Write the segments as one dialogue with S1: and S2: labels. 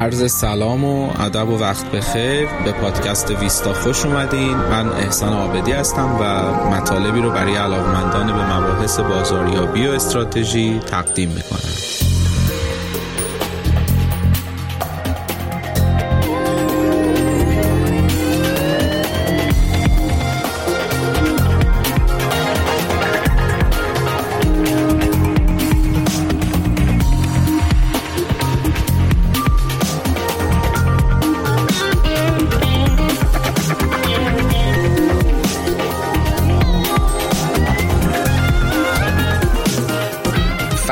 S1: عرض سلام و ادب و وقت بخیر. به پادکست ویستا خوش اومدین. من احسان آبدی هستم و مطالبی رو برای علاقمندان به مباحث بازاریابی و استراتژی تقدیم می‌کنم.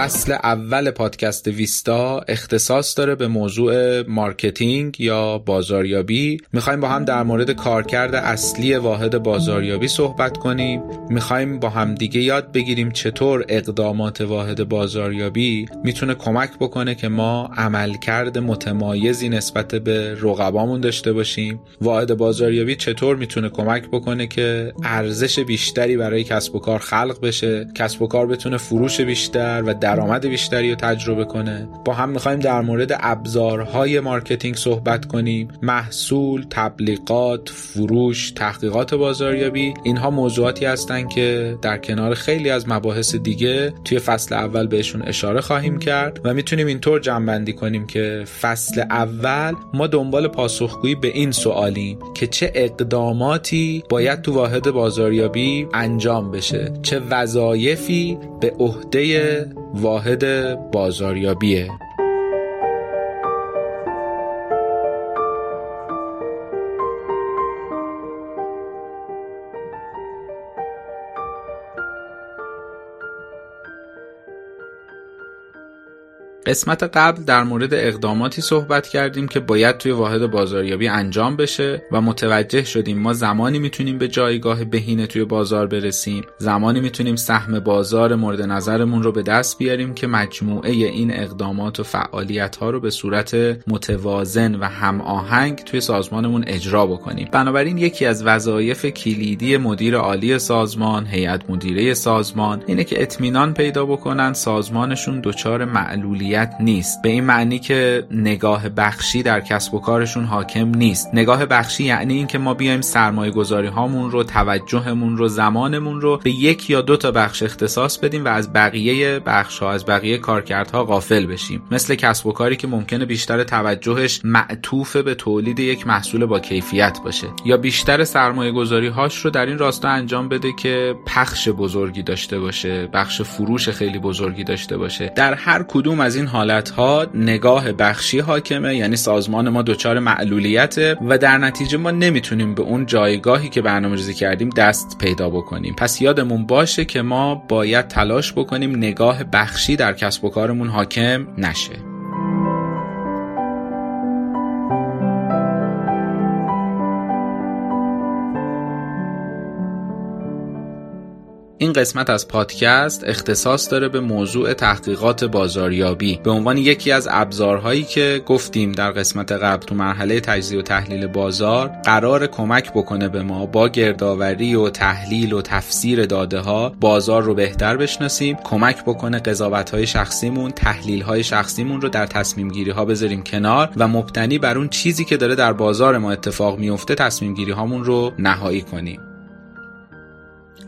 S1: فصل اول پادکست ویستا اختصاص داره به موضوع مارکتینگ یا بازاریابی. می‌خوایم با هم در مورد کارکرد اصلی واحد بازاریابی صحبت کنیم. می‌خوایم با هم دیگه یاد بگیریم چطور اقدامات واحد بازاریابی می‌تونه کمک بکنه که ما عملکرد متمایزی نسبت به رقبامون داشته باشیم. واحد بازاریابی چطور می‌تونه کمک بکنه که ارزش بیشتری برای کسب و کار خلق بشه کسب و کار بتونه فروش بیشتر و درآمد بیشتری رو تجربه کنه. با هم می‌خوایم در مورد ابزارهای مارکتینگ صحبت کنیم. محصول تبلیغات فروش تحقیقات بازاریابی. اینها موضوعاتی هستند که در کنار خیلی از مباحث دیگه توی فصل اول بهشون اشاره خواهیم کرد و می‌تونیم اینطور جنبندی کنیم که فصل اول ما دنبال پاسخگویی به این سوالیم که چه اقداماتی باید تو واحد بازاریابی انجام بشه. چه وظایفی به عهده واحد بازاریابیه. قسمت قبل در مورد اقداماتی صحبت کردیم که باید توی واحد بازاریابی انجام بشه و متوجه شدیم ما زمانی می‌تونیم به جایگاه بهینه توی بازار برسیم. زمانی می‌تونیم سهم بازار مورد نظرمون رو به دست بیاریم که مجموعه این اقدامات و فعالیت ها رو به صورت متوازن و هم آهنگ توی سازمانمون اجرا بکنیم. بنابراین یکی از وظایف کلیدی مدیر عالی سازمان هیئت مدیره سازمان اینه که اطمینان پیدا بکنن سازمانشون دچار معلولیت نیست. به این معنی که نگاه بخشی در کسب و کارشون حاکم نیست. نگاه بخشی یعنی اینکه ما بیایم سرمایه گذاری هامون رو توجهمون رو زمانمون رو به یک یا دو تا بخش اختصاص بدیم و از بقیه بخش ها از بقیه کارکردها غافل بشیم. مثل کسب و کاری که ممکنه بیشتر توجهش معطوف به تولید یک محصول با کیفیت باشه. یا بیشتر سرمایه گذاری هاش رو در این راستا انجام بده که پخش بزرگی داشته باشه بخش فروش خیلی بزرگی داشته باشه. در هر کدوم از این این حالت ها نگاه بخشی حاکمه یعنی سازمان ما دچار معلولیته و در نتیجه ما نمی‌تونیم به اون جایگاهی که برنامه ریزی کردیم دست پیدا بکنیم. پس یادمون باشه که ما باید تلاش بکنیم نگاه بخشی در کسب و کارمون حاکم نشه. این قسمت از پادکست اختصاص داره به موضوع تحقیقات بازاریابی به عنوان یکی از ابزارهایی که گفتیم در قسمت قبل تو مرحله تجزیه و تحلیل بازار قرار کمک بکنه به ما با گردآوری و تحلیل و تفسیر داده ها بازار رو بهتر بشناسیم کمک بکنه قضاوت های شخصیمون تحلیل های شخصیمون رو در تصمیم گیری ها بذاریم کنار و مبتنی بر اون چیزی که داره در بازار ما اتفاق میفته تصمیم گیری هامون رو نهایی کنیم.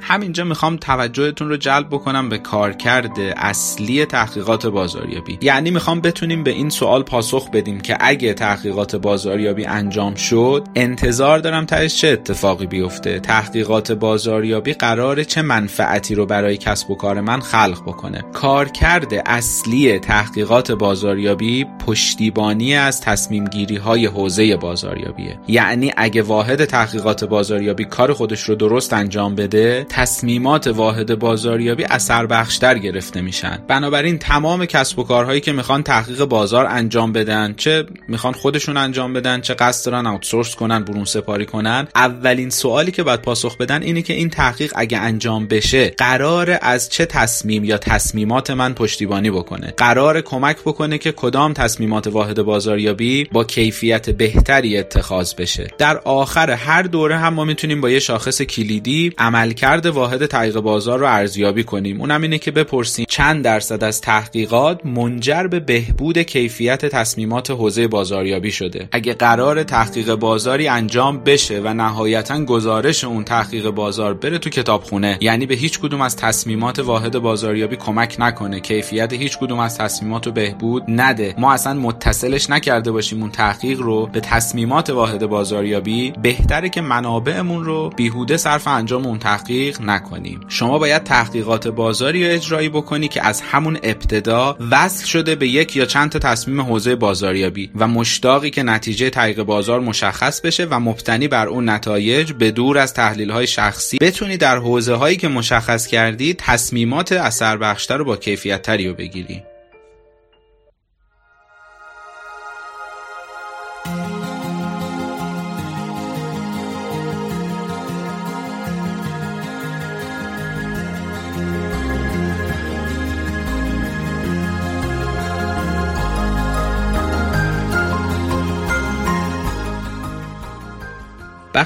S1: همینجا می‌خوام توجهتون رو جلب بکنم به کارکرد اصلی تحقیقات بازاریابی. یعنی می‌خوام بتونیم به این سوال پاسخ بدیم که اگه تحقیقات بازاریابی انجام شد انتظار دارم تهش چه اتفاقی بیفته؟ تحقیقات بازاریابی قرار چه منفعتی رو برای کسب و کار من خلق بکنه؟ کارکرد اصلی تحقیقات بازاریابی پشتیبانی از تصمیم گیری های حوزه بازاریابیه. یعنی اگه واحد تحقیقات بازاریابی کار خودش رو درست انجام بده تصمیمات واحد بازاریابی اثر بخشتر گرفته میشن. بنابراین تمام کسب و کارهایی که می‌خوان تحقیق بازار انجام بدن چه می‌خوان خودشون انجام بدن چه قصد دارن آوتسورس کنن برون سپاری کنن اولین سوالی که باید پاسخ بدن اینه که این تحقیق اگه انجام بشه قرار از چه تصمیم یا تصمیمات من پشتیبانی بکنه؟ قرار کمک بکنه که کدام تصمیمات واحد بازاریابی با کیفیت بهتری اتخاذ بشه. در آخر هر دوره هم ما می‌تونیم با یه شاخص کلیدی عملکرد عملکرد واحد تحقیق بازار رو ارزیابی کنیم. اونم اینه که بپرسیم چند درصد از تحقیقات منجر به بهبود کیفیت تصمیمات حوزه بازاریابی شده. اگه قرار تحقیق بازاری انجام بشه و نهایتا گزارش اون تحقیق بازار بره تو کتابخونه یعنی به هیچ کدوم از تصمیمات واحد بازاریابی کمک نکنه کیفیت هیچ کدوم از تصمیمات رو بهبود نده. ما اصلا متصلش نکرده باشیم اون تحقیق رو به تصمیمات واحد بازاریابی بهتره که منابعمون رو بیهوده صرف انجام اون تحقیق نکنیم شما باید تحقیقات بازاری رو اجرایی بکنی که از همون ابتدا وصل شده به یک یا چند تا تصمیم حوزه بازاریابی و مشتاقی که نتیجه تحقیق بازار مشخص بشه و مبتنی بر اون نتایج به دور از تحلیل های شخصی بتونی در حوزه هایی که مشخص کردی تصمیمات اثر بخشتر رو با کیفیت تری رو بگیری.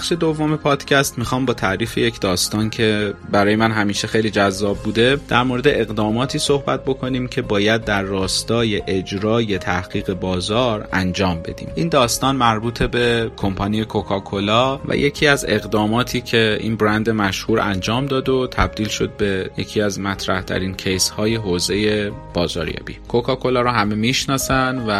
S1: بخش دوم پادکست می‌خوام با تعریف یک داستان که برای من همیشه خیلی جذاب بوده در مورد اقداماتی صحبت بکنیم که باید در راستای اجرای تحقیق بازار انجام بدیم. این داستان مربوط به کمپانی کوکاکولا و یکی از اقداماتی که این برند مشهور انجام داد و تبدیل شد به یکی از مطرح ترین کیس های حوزه بازاریابی. کوکاکولا رو همه می‌شناسن و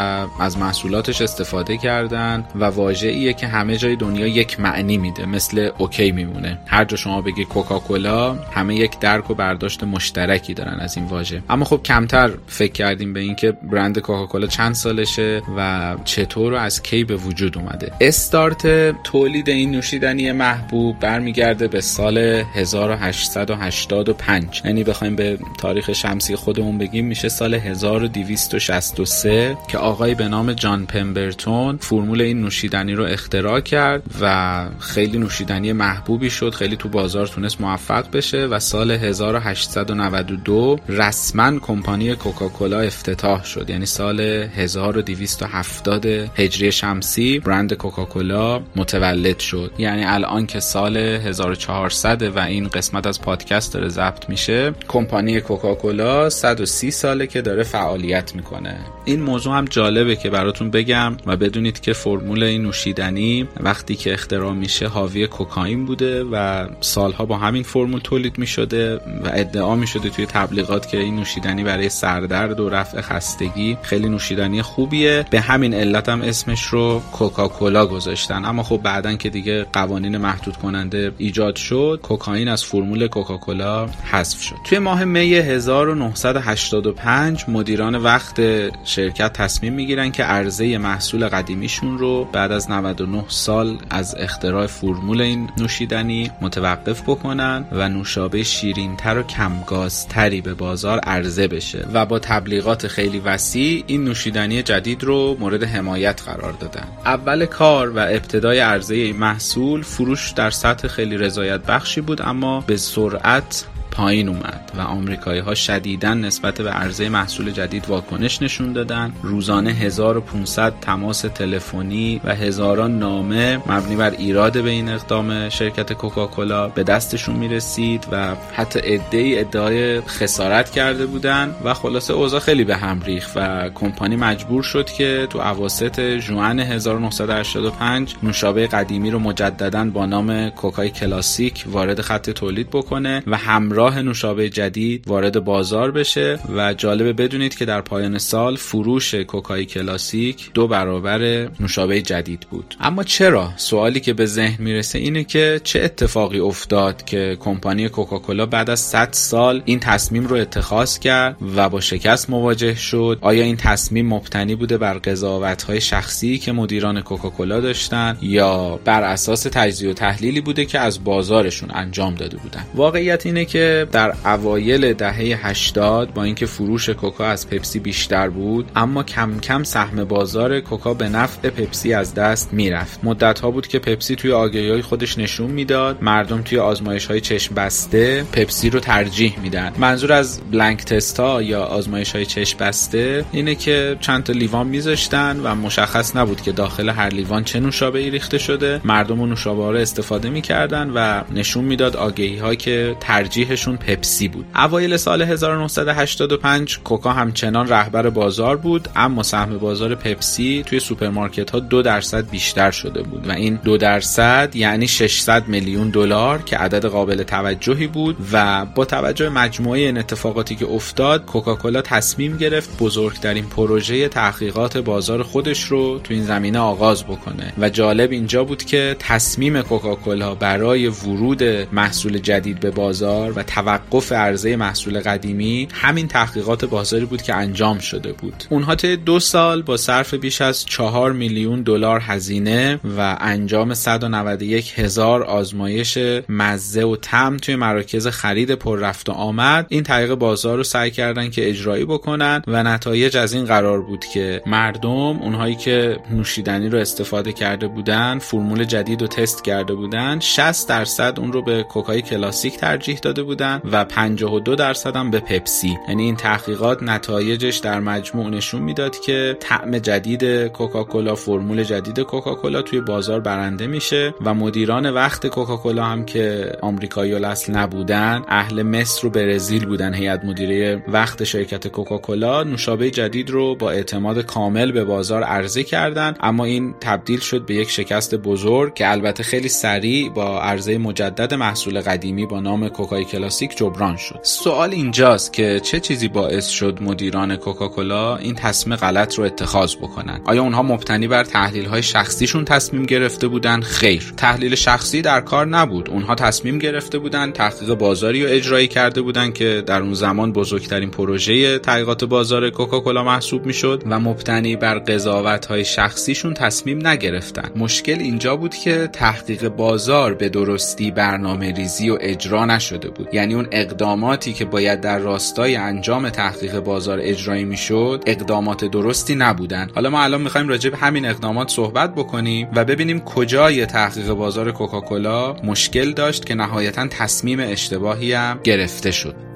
S1: از محصولاتش استفاده کردن و واژه‌ایه که همه جای دنیا یک معنی میده مثل اوکی میمونه. هر جا شما بگی کوکاکولا همه یک درک و برداشت مشترکی دارن از این واژه. اما خب کمتر فکر کردیم به اینکه برند کوکاکولا چند سالشه و چطور از کی به وجود اومده. استارت تولید این نوشیدنی محبوب برمیگرده به سال 1885 یعنی بخوایم به تاریخ شمسی خودمون بگیم میشه سال 1263 که آقای به نام جان پمبرتون فرمول این نوشیدنی رو اختراع کرد و خیلی نوشیدنی محبوبی شد خیلی تو بازار تونست موفق بشه و سال 1892 رسما کمپانی کوکاکولا افتتاح شد. یعنی سال 1270 هجری شمسی برند کوکاکولا متولد شد. یعنی الان که سال 1400 و این قسمت از پادکست داره ضبط میشه کمپانی کوکاکولا 130 ساله که داره فعالیت می‌کنه. این موضوع هم جالبه که براتون بگم و بدونید که فرمول این نوشیدنی وقتی که اختراع میشه حاوی کوکائین بوده و سالها با همین فرمول تولید می‌شده و ادعا می‌شده توی تبلیغات که این نوشیدنی برای سردرد و رفع خستگی خیلی نوشیدنی خوبیه. به همین علت هم اسمش رو کوکاکولا گذاشتن. اما خب بعدا که دیگه قوانین محدود کننده ایجاد شد کوکائین از فرمول کوکاکولا حذف شد. توی ماه می 1985 مدیران وقت شرکت تصمیم می‌گیرن که عرضه محصول قدیمیشون رو بعد از 99 سال از اختراع فرمول این نوشیدنی متوقف بکنن و نوشابه شیرینتر و کمگازتری به بازار عرضه بشه. و با تبلیغات خیلی وسیع این نوشیدنی جدید رو مورد حمایت قرار دادن. اول کار و ابتدای عرضه این محصول فروش در سطح خیلی رضایت بخشی بود اما به سرعت پایین اومد و آمریکایی ها شدیدا نسبت به عرضه محصول جدید واکنش نشون دادن. روزانه 1500 تماس تلفنی و هزاران نامه مبنی بر ایراد به این اقدام شرکت کوکاکولا به دستشون می‌رسید و حتی ادعی ادعای خسارت کرده بودن و خلاصه اوضاع خیلی به هم ریخت و کمپانی مجبور شد که تو اواسط ژوئن 1985 نوشابه قدیمی رو مجددا با نام کوکای کلاسیک وارد خط تولید بکنه و همراه راه نوشابه جدید وارد بازار بشه و جالبه بدونید که در پایان سال فروش کوکای کلاسیک دو برابر نوشابه جدید بود. اما چرا؟ سوالی که به ذهن می‌رسه اینه که چه اتفاقی افتاد که کمپانی کوکاکولا بعد از 100 سال این تصمیم رو اتخاذ کرد و با شکست مواجه شد؟ آیا این تصمیم مبتنی بوده بر قضاوت‌های شخصی که مدیران کوکاکولا داشتن یا بر اساس تجزیه و تحلیلی بوده که از بازارشون انجام داده بودن؟ واقعیت اینه که که در اوایل دهه 80 با اینکه فروش کوکا از پپسی بیشتر بود اما کم کم سهم بازار کوکا به نفع پپسی از دست می‌رفت. مدت ها بود که پپسی توی آگهی خودش نشون می‌داد. مردم توی آزمایش های چشم بسته پپسی رو ترجیح میدن. منظور از بلانک تستا یا آزمایش های چشم بسته اینه که چند تا لیوان میذاشتن و مشخص نبود که داخل هر لیوان چه نوشابه ای ریخته شده. مردم اون نوشابه رو استفاده می‌کردن و نشون می‌داد آگهی ها که ترجیحشون پپسی بود. اوایل سال 1985 کوکا همچنان رهبر بازار بود اما سهم بازار پپسی توی سوپرمارکت ها دو درصد بیشتر شده بود و این دو درصد یعنی 600 میلیون دلار که عدد قابل توجهی بود و با توجه مجموعه این اتفاقاتی که افتاد کوکاکولا تصمیم گرفت بزرگترین پروژه تحقیقات بازار خودش رو تو این زمینه آغاز بکنه و جالب اینجا بود که تصمیم کوکاکولا برای ورود محصول جدید به بازار و توقف عرضه محصول قدیمی همین تحقیقات بازاری بود که انجام شده بود. اونها طی دو سال با صرف بیش از 4 میلیون دلار هزینه و انجام 191 هزار آزمایش مزه و تم توی مراکز خرید پر رفت و آمد این طریق بازار رو سعی کردن که اجرایی بکنن و نتایج از این قرار بود که مردم اونهایی که نوشیدنی رو استفاده کرده بودن فرمول جدید رو تست کرده بودن 60 درصد اون رو به کوکای کلاسیک ترجیح داده بودن و 52 درصد هم به پپسی. یعنی این تحقیقات نتایجش در مجموع نشون می‌داد که طعم جدید کوکاکولا فرمول جدید کوکاکولا توی بازار برنده میشه و مدیران وقت کوکاکولا هم که آمریکایی اصل نبودن اهل مصر و برزیل بودن هیئت مدیره وقت شرکت کوکاکولا نوشابه جدید رو با اعتماد کامل به بازار عرضه کردند اما این تبدیل شد به یک شکست بزرگ که البته خیلی سریع با عرضه مجدد محصول قدیمی با نام کوکای کلاسیک جبران شد. سوال اینجاست که چه چیزی باعث شد مدیران کوکاکولا این تصمیم غلط رو اتخاذ بکنن؟ آیا اونها مبتنی بر تحلیل های شخصیشون تصمیم گرفته بودن؟ خیر. تحلیل شخصی در کار نبود. اونها تصمیم گرفته بودن تحقیق بازاری رو اجرایی کرده بودن که در اون زمان بزرگترین پروژه تحقیقات بازار کوکاکولا محسوب می‌شد و مبتنی بر قضاوت های شخصیشون تصمیم نگرفتن. مشکل اینجا بود که تحقیق بازار به درستی برنامه ریزی و اجرا نشده بود. یعنی اون اقداماتی که باید در راستای انجام تحقیق بازار اجرایی می‌شد اقدامات درستی نبودن. حالا ما الان می‌خوایم راجع به همین اقدامات صحبت بکنیم و ببینیم کجای تحقیق بازار کوکاکولا مشکل داشت که نهایتا تصمیم اشتباهی هم گرفته شد.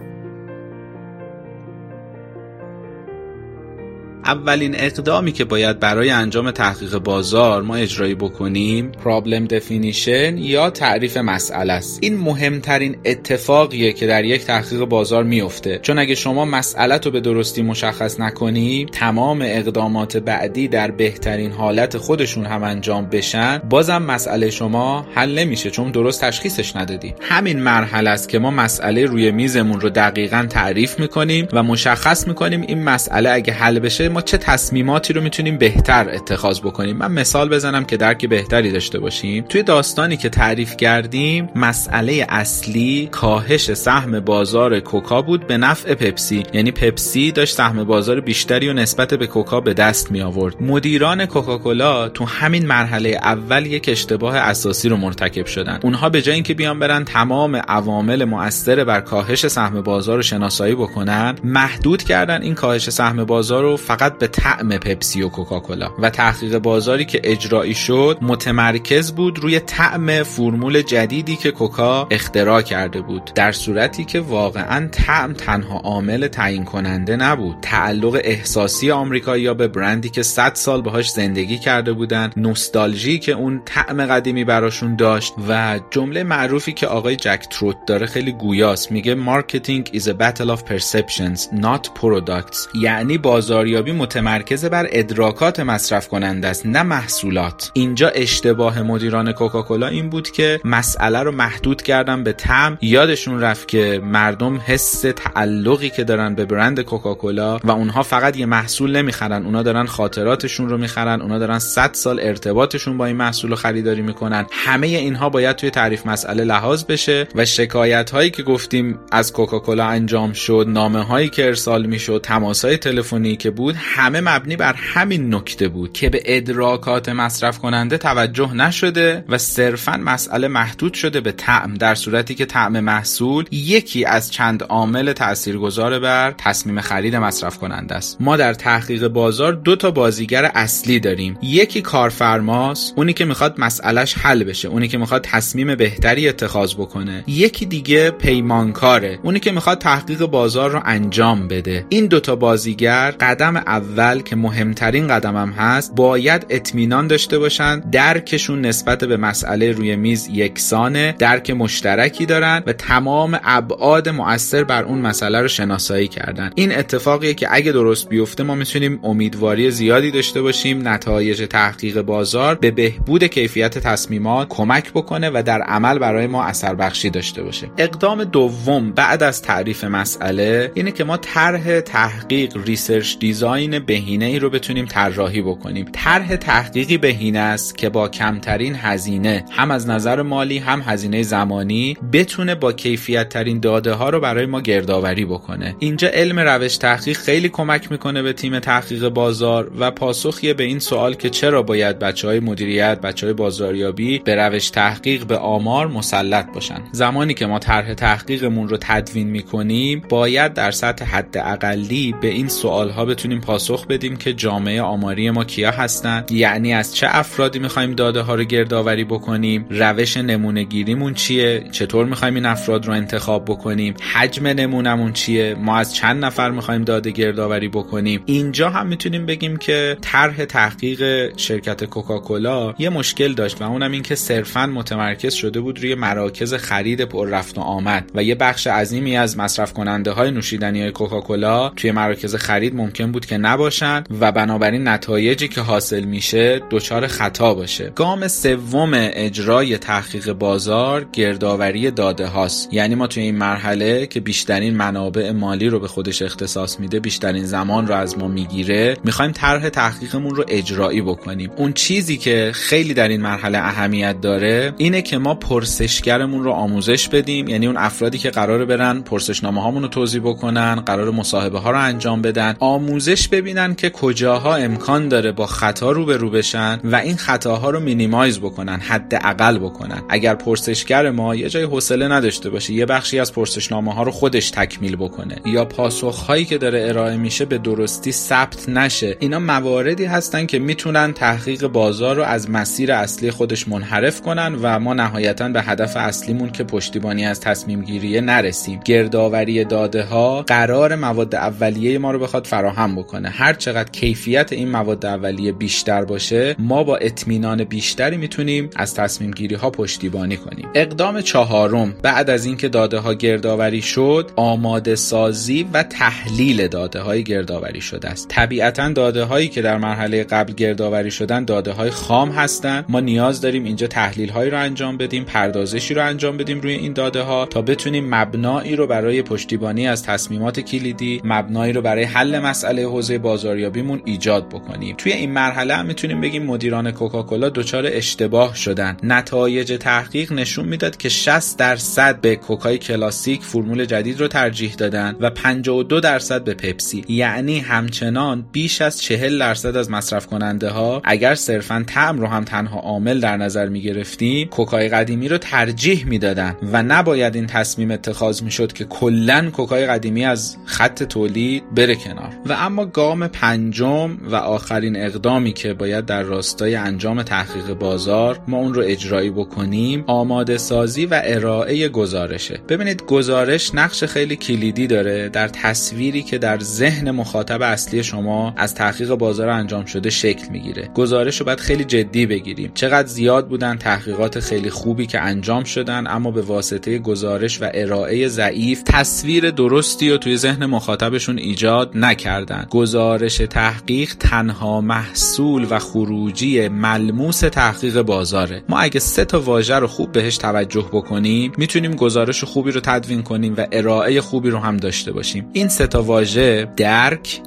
S1: اولین اقدامی که باید برای انجام تحقیق بازار ما اجرایی بکنیم پرابلم دفینیشن یا تعریف مسئله است. این مهمترین اتفاقیه که در یک تحقیق بازار میفته. چون اگه شما مسئله رو به درستی مشخص نکنی تمام اقدامات بعدی در بهترین حالت خودشون هم انجام بشن بازم مسئله شما حل نمیشه چون درست تشخیصش ندادی. همین مرحله است که ما مسئله روی میزمون رو دقیقا تعریف می‌کنیم و مشخص می‌کنیم این مسئله اگه حل بشه ما چه تصمیماتی رو می‌تونیم بهتر اتخاذ بکنیم؟ من مثال بزنم که درک بهتری داشته باشیم. توی داستانی که تعریف کردیم مسئله اصلی کاهش سهم بازار کوکا بود به نفع پپسی. یعنی پپسی داشت سهم بازار بیشتری و نسبت به کوکا به دست می آورد مدیران کوکاکولا تو همین مرحله اول یک اشتباه اساسی رو مرتکب شدن. اونها به جای اینکه بیان برن تمام عوامل مؤثر بر کاهش سهم بازار رو شناسایی بکنن محدود کردن این کاهش سهم بازار رو فقط به طعم پپسی و کوکاکولا. و تحقیق بازاری که اجرایی شد متمرکز بود روی طعم فرمول جدیدی که کوکا اختراع کرده بود. در صورتی که واقعا طعم تنها عامل تعیین کننده نبود. تعلق احساسی آمریکایی‌ها به برندی که 100 سال باهاش زندگی کرده بودن نوستالژی که اون طعم قدیمی براشون داشت و جمله معروفی که آقای جک تروت داره خیلی گویاست. میگه Marketing is a battle of perceptions not products. یعنی بازاریابی متمرکز بر ادراکات مصرف کننده است نه محصولات. اینجا اشتباه مدیران کوکاکولا این بود که مسئله رو محدود کردن به طعم یادشون رفت که مردم حس تعلقی که دارن به برند کوکاکولا و اونها فقط یه محصول نمی‌خرن اونا دارن خاطراتشون رو می‌خرن اونا دارن 100 سال ارتباطشون با این محصول رو خریداری می‌کنن. همه اینها باید توی تعریف مسئله لحاظ بشه و شکایت هایی که گفتیم از کوکاکولا انجام شد نامه هایی که ارسال می‌شد تماس های تلفنی که بود همه مبنی بر همین نکته بود که به ادراکات مصرف کننده توجه نشده و صرفا مسئله محدود شده به طعم در صورتی که طعم محصول یکی از چند عامل تاثیرگذار بر تصمیم خرید مصرف کننده است. ما در تحقیق بازار دو تا بازیگر اصلی داریم. یکی کارفرماست اونی که می‌خواد مسئلهش حل بشه اونی که می‌خواد تصمیم بهتری اتخاذ بکنه. یکی دیگه پیمانکاره اونی که می‌خواد تحقیق بازار رو انجام بده. این دوتا بازیگر قدم اول که مهمترین قدمم هست باید اطمینان داشته باشن درکشون نسبت به مسئله روی میز یکسانه درک مشترکی دارن و تمام ابعاد مؤثر بر اون مسئله رو شناسایی کردن. این اتفاقیه که اگه درست بیفته ما می‌تونیم امیدواری زیادی داشته باشیم نتایج تحقیق بازار به بهبود کیفیت تصمیمات کمک بکنه و در عمل برای ما اثر بخشی داشته باشه. اقدام دوم بعد از تعریف مسئله اینه که ما طرح تحقیق research design بهینه ای رو بتونیم طراحی بکنیم. طرح تحقیقی بهینه است که با کمترین هزینه هم از نظر مالی هم هزینه زمانی بتونه با کیفیت ترین داده ها رو برای ما گردآوری بکنه. اینجا علم روش تحقیق خیلی کمک می‌کنه به تیم تحقیق بازار و پاسخیه به این سوال که چرا باید بچه های مدیریت بچه های بازاریابی به روش تحقیق به آمار مسلط باشن. زمانی که ما طرح تحقیقمون رو تدوین می‌کنیم باید در سطح حد اقلی به این سوال ها بتونیم پاسخ بدیم که جامعه آماری ما کیا هستن؟ یعنی از چه افرادی می‌خوایم داده ها رو گردآوری بکنیم؟ روش نمونه گیریمون چیه؟ چطور می‌خوایم این افراد رو انتخاب بکنیم؟ حجم نمونمون چیه؟ ما از چند نفر می‌خوایم داده گردآوری بکنیم؟ اینجا هم می‌تونیم بگیم که طرح تحقیق شرکت کوکاکولا یه مشکل داشت و اونم این که صرفا متمرکز شده بود روی مراکز خرید پر رفت و آمد و یه بخش عظیمی از مصرف کننده های نوشیدنی های کوکاکولا توی مراکز خرید ممکن بود که نباشن و بنابراین نتایجی که حاصل میشه دچار خطا باشه. گام سوم اجرای تحقیق بازار گردآوری داده هاست. یعنی ما توی این مرحله که بیشترین منابع مالی رو به خودش اختصاص میده بیشترین زمان رو از ما می‌گیره می‌خوایم طرح تحقیقمون رو اجرایی بکنیم. اون چیزی که خیلی در این مرحله اهمیت داره اینه که ما پرسشگرمون رو آموزش بدیم. یعنی اون افرادی که قراره برن پرسشنامه هامون رو توضیح بکنن قرار مصاحبه ها رو انجام بدن آموزش ببینن که کجاها امکان داره با خطا روبرو بشن و این خطاها رو مینیمایز بکنن حداقل بکنن. اگر پرسشگر ما یه جای حوصله نداشته باشه یه بخشی از پرسشنامه ها رو خودش تکمیل بکنه یا پاسخ هایی که داره ارائه میشه به درستی ثبت نشه اینا مواردی هستن که می‌تونن تحقیق بازار رو از مسیر اصلی خودش منحرف کنن و ما نهایتا به هدف اصلیمون که پشتیبانی از تصمیم گیریه نرسیم. گردآوری داده ها قرار مواد اولیه ما رو بخواد فراهم بکنه. هر چقدر کیفیت این مواد اولیه بیشتر باشه ما با اطمینان بیشتری می‌تونیم از تصمیم گیری ها پشتیبانی کنیم. اقدام چهارم بعد از اینکه داده ها گردآوری شد آماده سازی و تحلیل داده های گردآوری شده است. طبیعتا داده هایی که در مرحله قبل گردآوری شدن داده های خام هستند ما نیاز داریم اینجا تحلیل هایی رو انجام بدیم پردازشی رو انجام بدیم روی این داده ها تا بتونیم مبنایی رو برای پشتیبانی از تصمیمات کلیدی مبنایی رو برای حل مسئله حوزه بازاریابیمون ایجاد بکنیم. توی این مرحله هم می‌تونیم بگیم مدیران کوکاکولا دچار اشتباه شدن. نتایج تحقیق نشون می‌داد که 60 درصد به کوکای کلاسیک فرمول جدید رو ترجیح دادن و 52 درصد به پپسی. یعنی همچنان بیش از 40 درصد از مصرف کننده ها اگر صرفا طعم رو هم تنها عامل در نظر می گرفتیم کوکای قدیمی رو ترجیح می‌دادن و نباید این تصمیم اتخاذ می‌شد که کلا کوکای قدیمی از خط تولید بره کنار. و اما گام پنجم و آخرین اقدامی که باید در راستای انجام تحقیق بازار ما اون رو اجرایی بکنیم آماده سازی و ارائه گزارشه. ببینید گزارش نقش خیلی کلیدی داره در تصویری که در ذهن مخاطب اصلی شما از تحقیق بازار انجام شده شکل می‌گیره. گزارش رو باید خیلی جدی بگیریم. چقدر زیاد بودن تحقیقات خیلی خوبی که انجام شدن اما به واسطه گزارش و ارائه ضعیف تصویر درستی رو توی ذهن مخاطبشون ایجاد نکردن. گزارش تحقیق تنها محصول و خروجی ملموس تحقیق بازاره. ما اگه سه تا واژه رو خوب بهش توجه بکنیم می‌تونیم گزارش خوبی رو تدوین کنیم و ارائه خوبی رو هم داشته باشیم. این سه تا واژه درک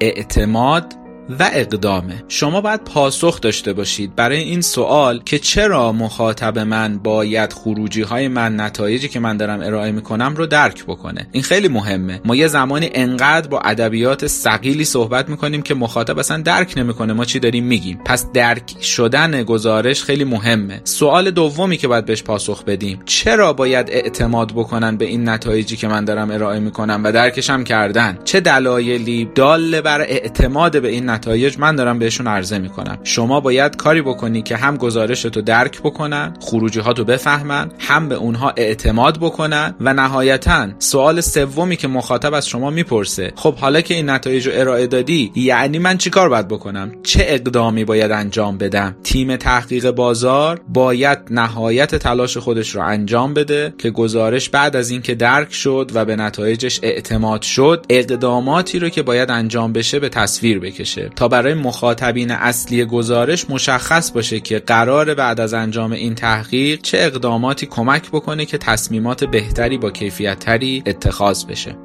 S1: اعتماد و اقدامه. شما باید پاسخ داشته باشید برای این سوال که چرا مخاطب من باید خروجی های من نتایجی که من دارم ارائه می‌کنم رو درک بکنه؟ این خیلی مهمه. ما یه زمانی انقدر با ادبیات سقیلی صحبت می‌کنیم که مخاطب اصلا درک نمی‌کنه. ما چی داریم میگیم؟ پس درک شدن گزارش خیلی مهمه. سوال دومی که باید بهش پاسخ بدیم. چرا باید اعتماد بکنن به این نتایجی که من دارم ارائه می‌کنم و درکشم کردن؟ چه دلایلی؟ دال بر اعتماد به این نتایج من دارم بهشون عرضه می‌کنم. شما باید کاری بکنی که هم گزارشتو درک بکنن خروجی هاتو بفهمن هم به اونها اعتماد بکنن و نهایتا سوال سومی که مخاطب از شما می‌پرسه خب حالا که این نتایج رو ارائه دادی یعنی من چیکار باید بکنم؟ چه اقدامی باید انجام بدم؟ تیم تحقیق بازار باید نهایت تلاش خودش رو انجام بده که گزارش بعد از اینکه درک شد و به نتایجش اعتماد شد اقداماتی رو که باید انجام بشه به تصویر بکشه. تا برای مخاطبین اصلی گزارش مشخص باشه که قرار بعد از انجام این تحقیق چه اقداماتی کمک بکنه که تصمیمات بهتری با کیفیت تری اتخاذ بشه.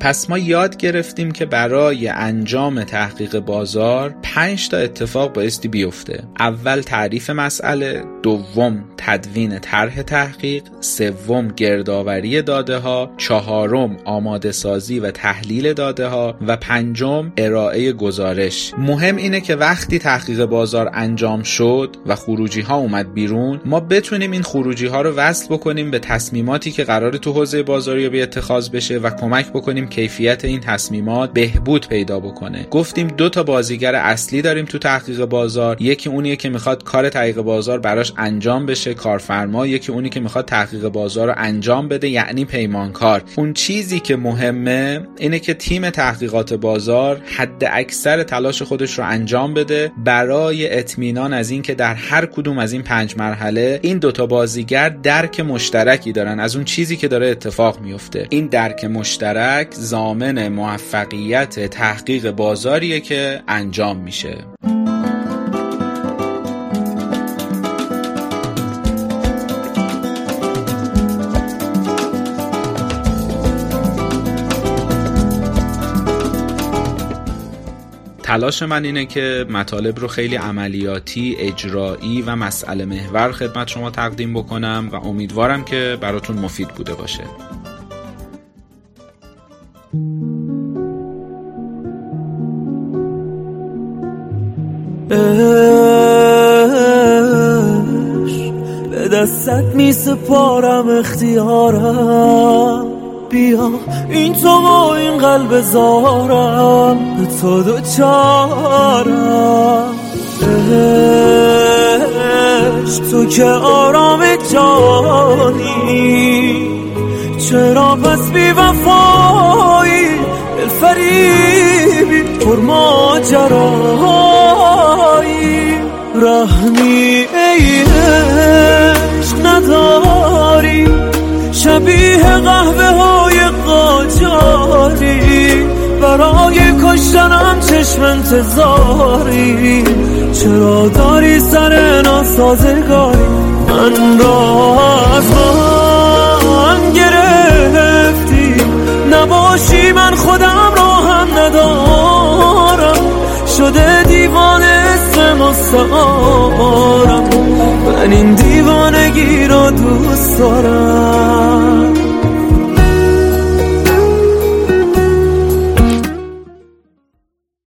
S1: پس ما یاد گرفتیم که برای انجام تحقیق بازار 5 تا اتفاق بایستی بیفته. اول تعریف مسئله دوم تدوین طرح تحقیق سوم گردآوری داده ها چهارم آماده سازی و تحلیل داده ها و پنجم ارائه گزارش. مهم اینه که وقتی تحقیق بازار انجام شد و خروجی ها اومد بیرون ما بتونیم این خروجی ها رو وصل بکنیم به تصمیماتی که قرار تو حوزه بازاریابی اتخاذ بشه و کمک بکنیم کیفیت این تصمیمات بهبود پیدا بکنه. گفتیم دو تا بازیگر اصلی داریم تو تحقیق بازار. یکی اونیه که می‌خواد کار تحقیق بازار براش انجام بشه کارفرما. یکی اونی که می‌خواد تحقیق بازار رو انجام بده یعنی پیمانکار. اون چیزی که مهمه اینه که تیم تحقیقات بازار حد اکثر تلاش خودش رو انجام بده. برای اطمینان از اینکه در هر کدوم از این پنج مرحله این دوتا بازیگر درک مشترکی دارن. از اون چیزی که داره اتفاق میفته. این درک مشترک زامن موفقیت تحقیق بازاریه که انجام میشه تلاش من اینه که مطالب رو خیلی عملیاتی، اجرایی و مسئله محور خدمت شما تقدیم بکنم و امیدوارم که براتون مفید بوده باشه.
S2: به دستت می سپارم اختیارم. بیا این تو و این قلب زارم. به تو دو چارم تو که آرام جانی. چرا پس بی وفایی دلفریبی پر ماجرایی رحمی ای عشق نداری. شبیه قهوه های قاجاری. برای کشتنم چشم انتظاری. چرا داری سر ناسازگاری؟ من را از من گرفتی. نباشی من خودم را هم ندارم. شده دیوانه مستعارم من این دیوانگی رو دوست دارم.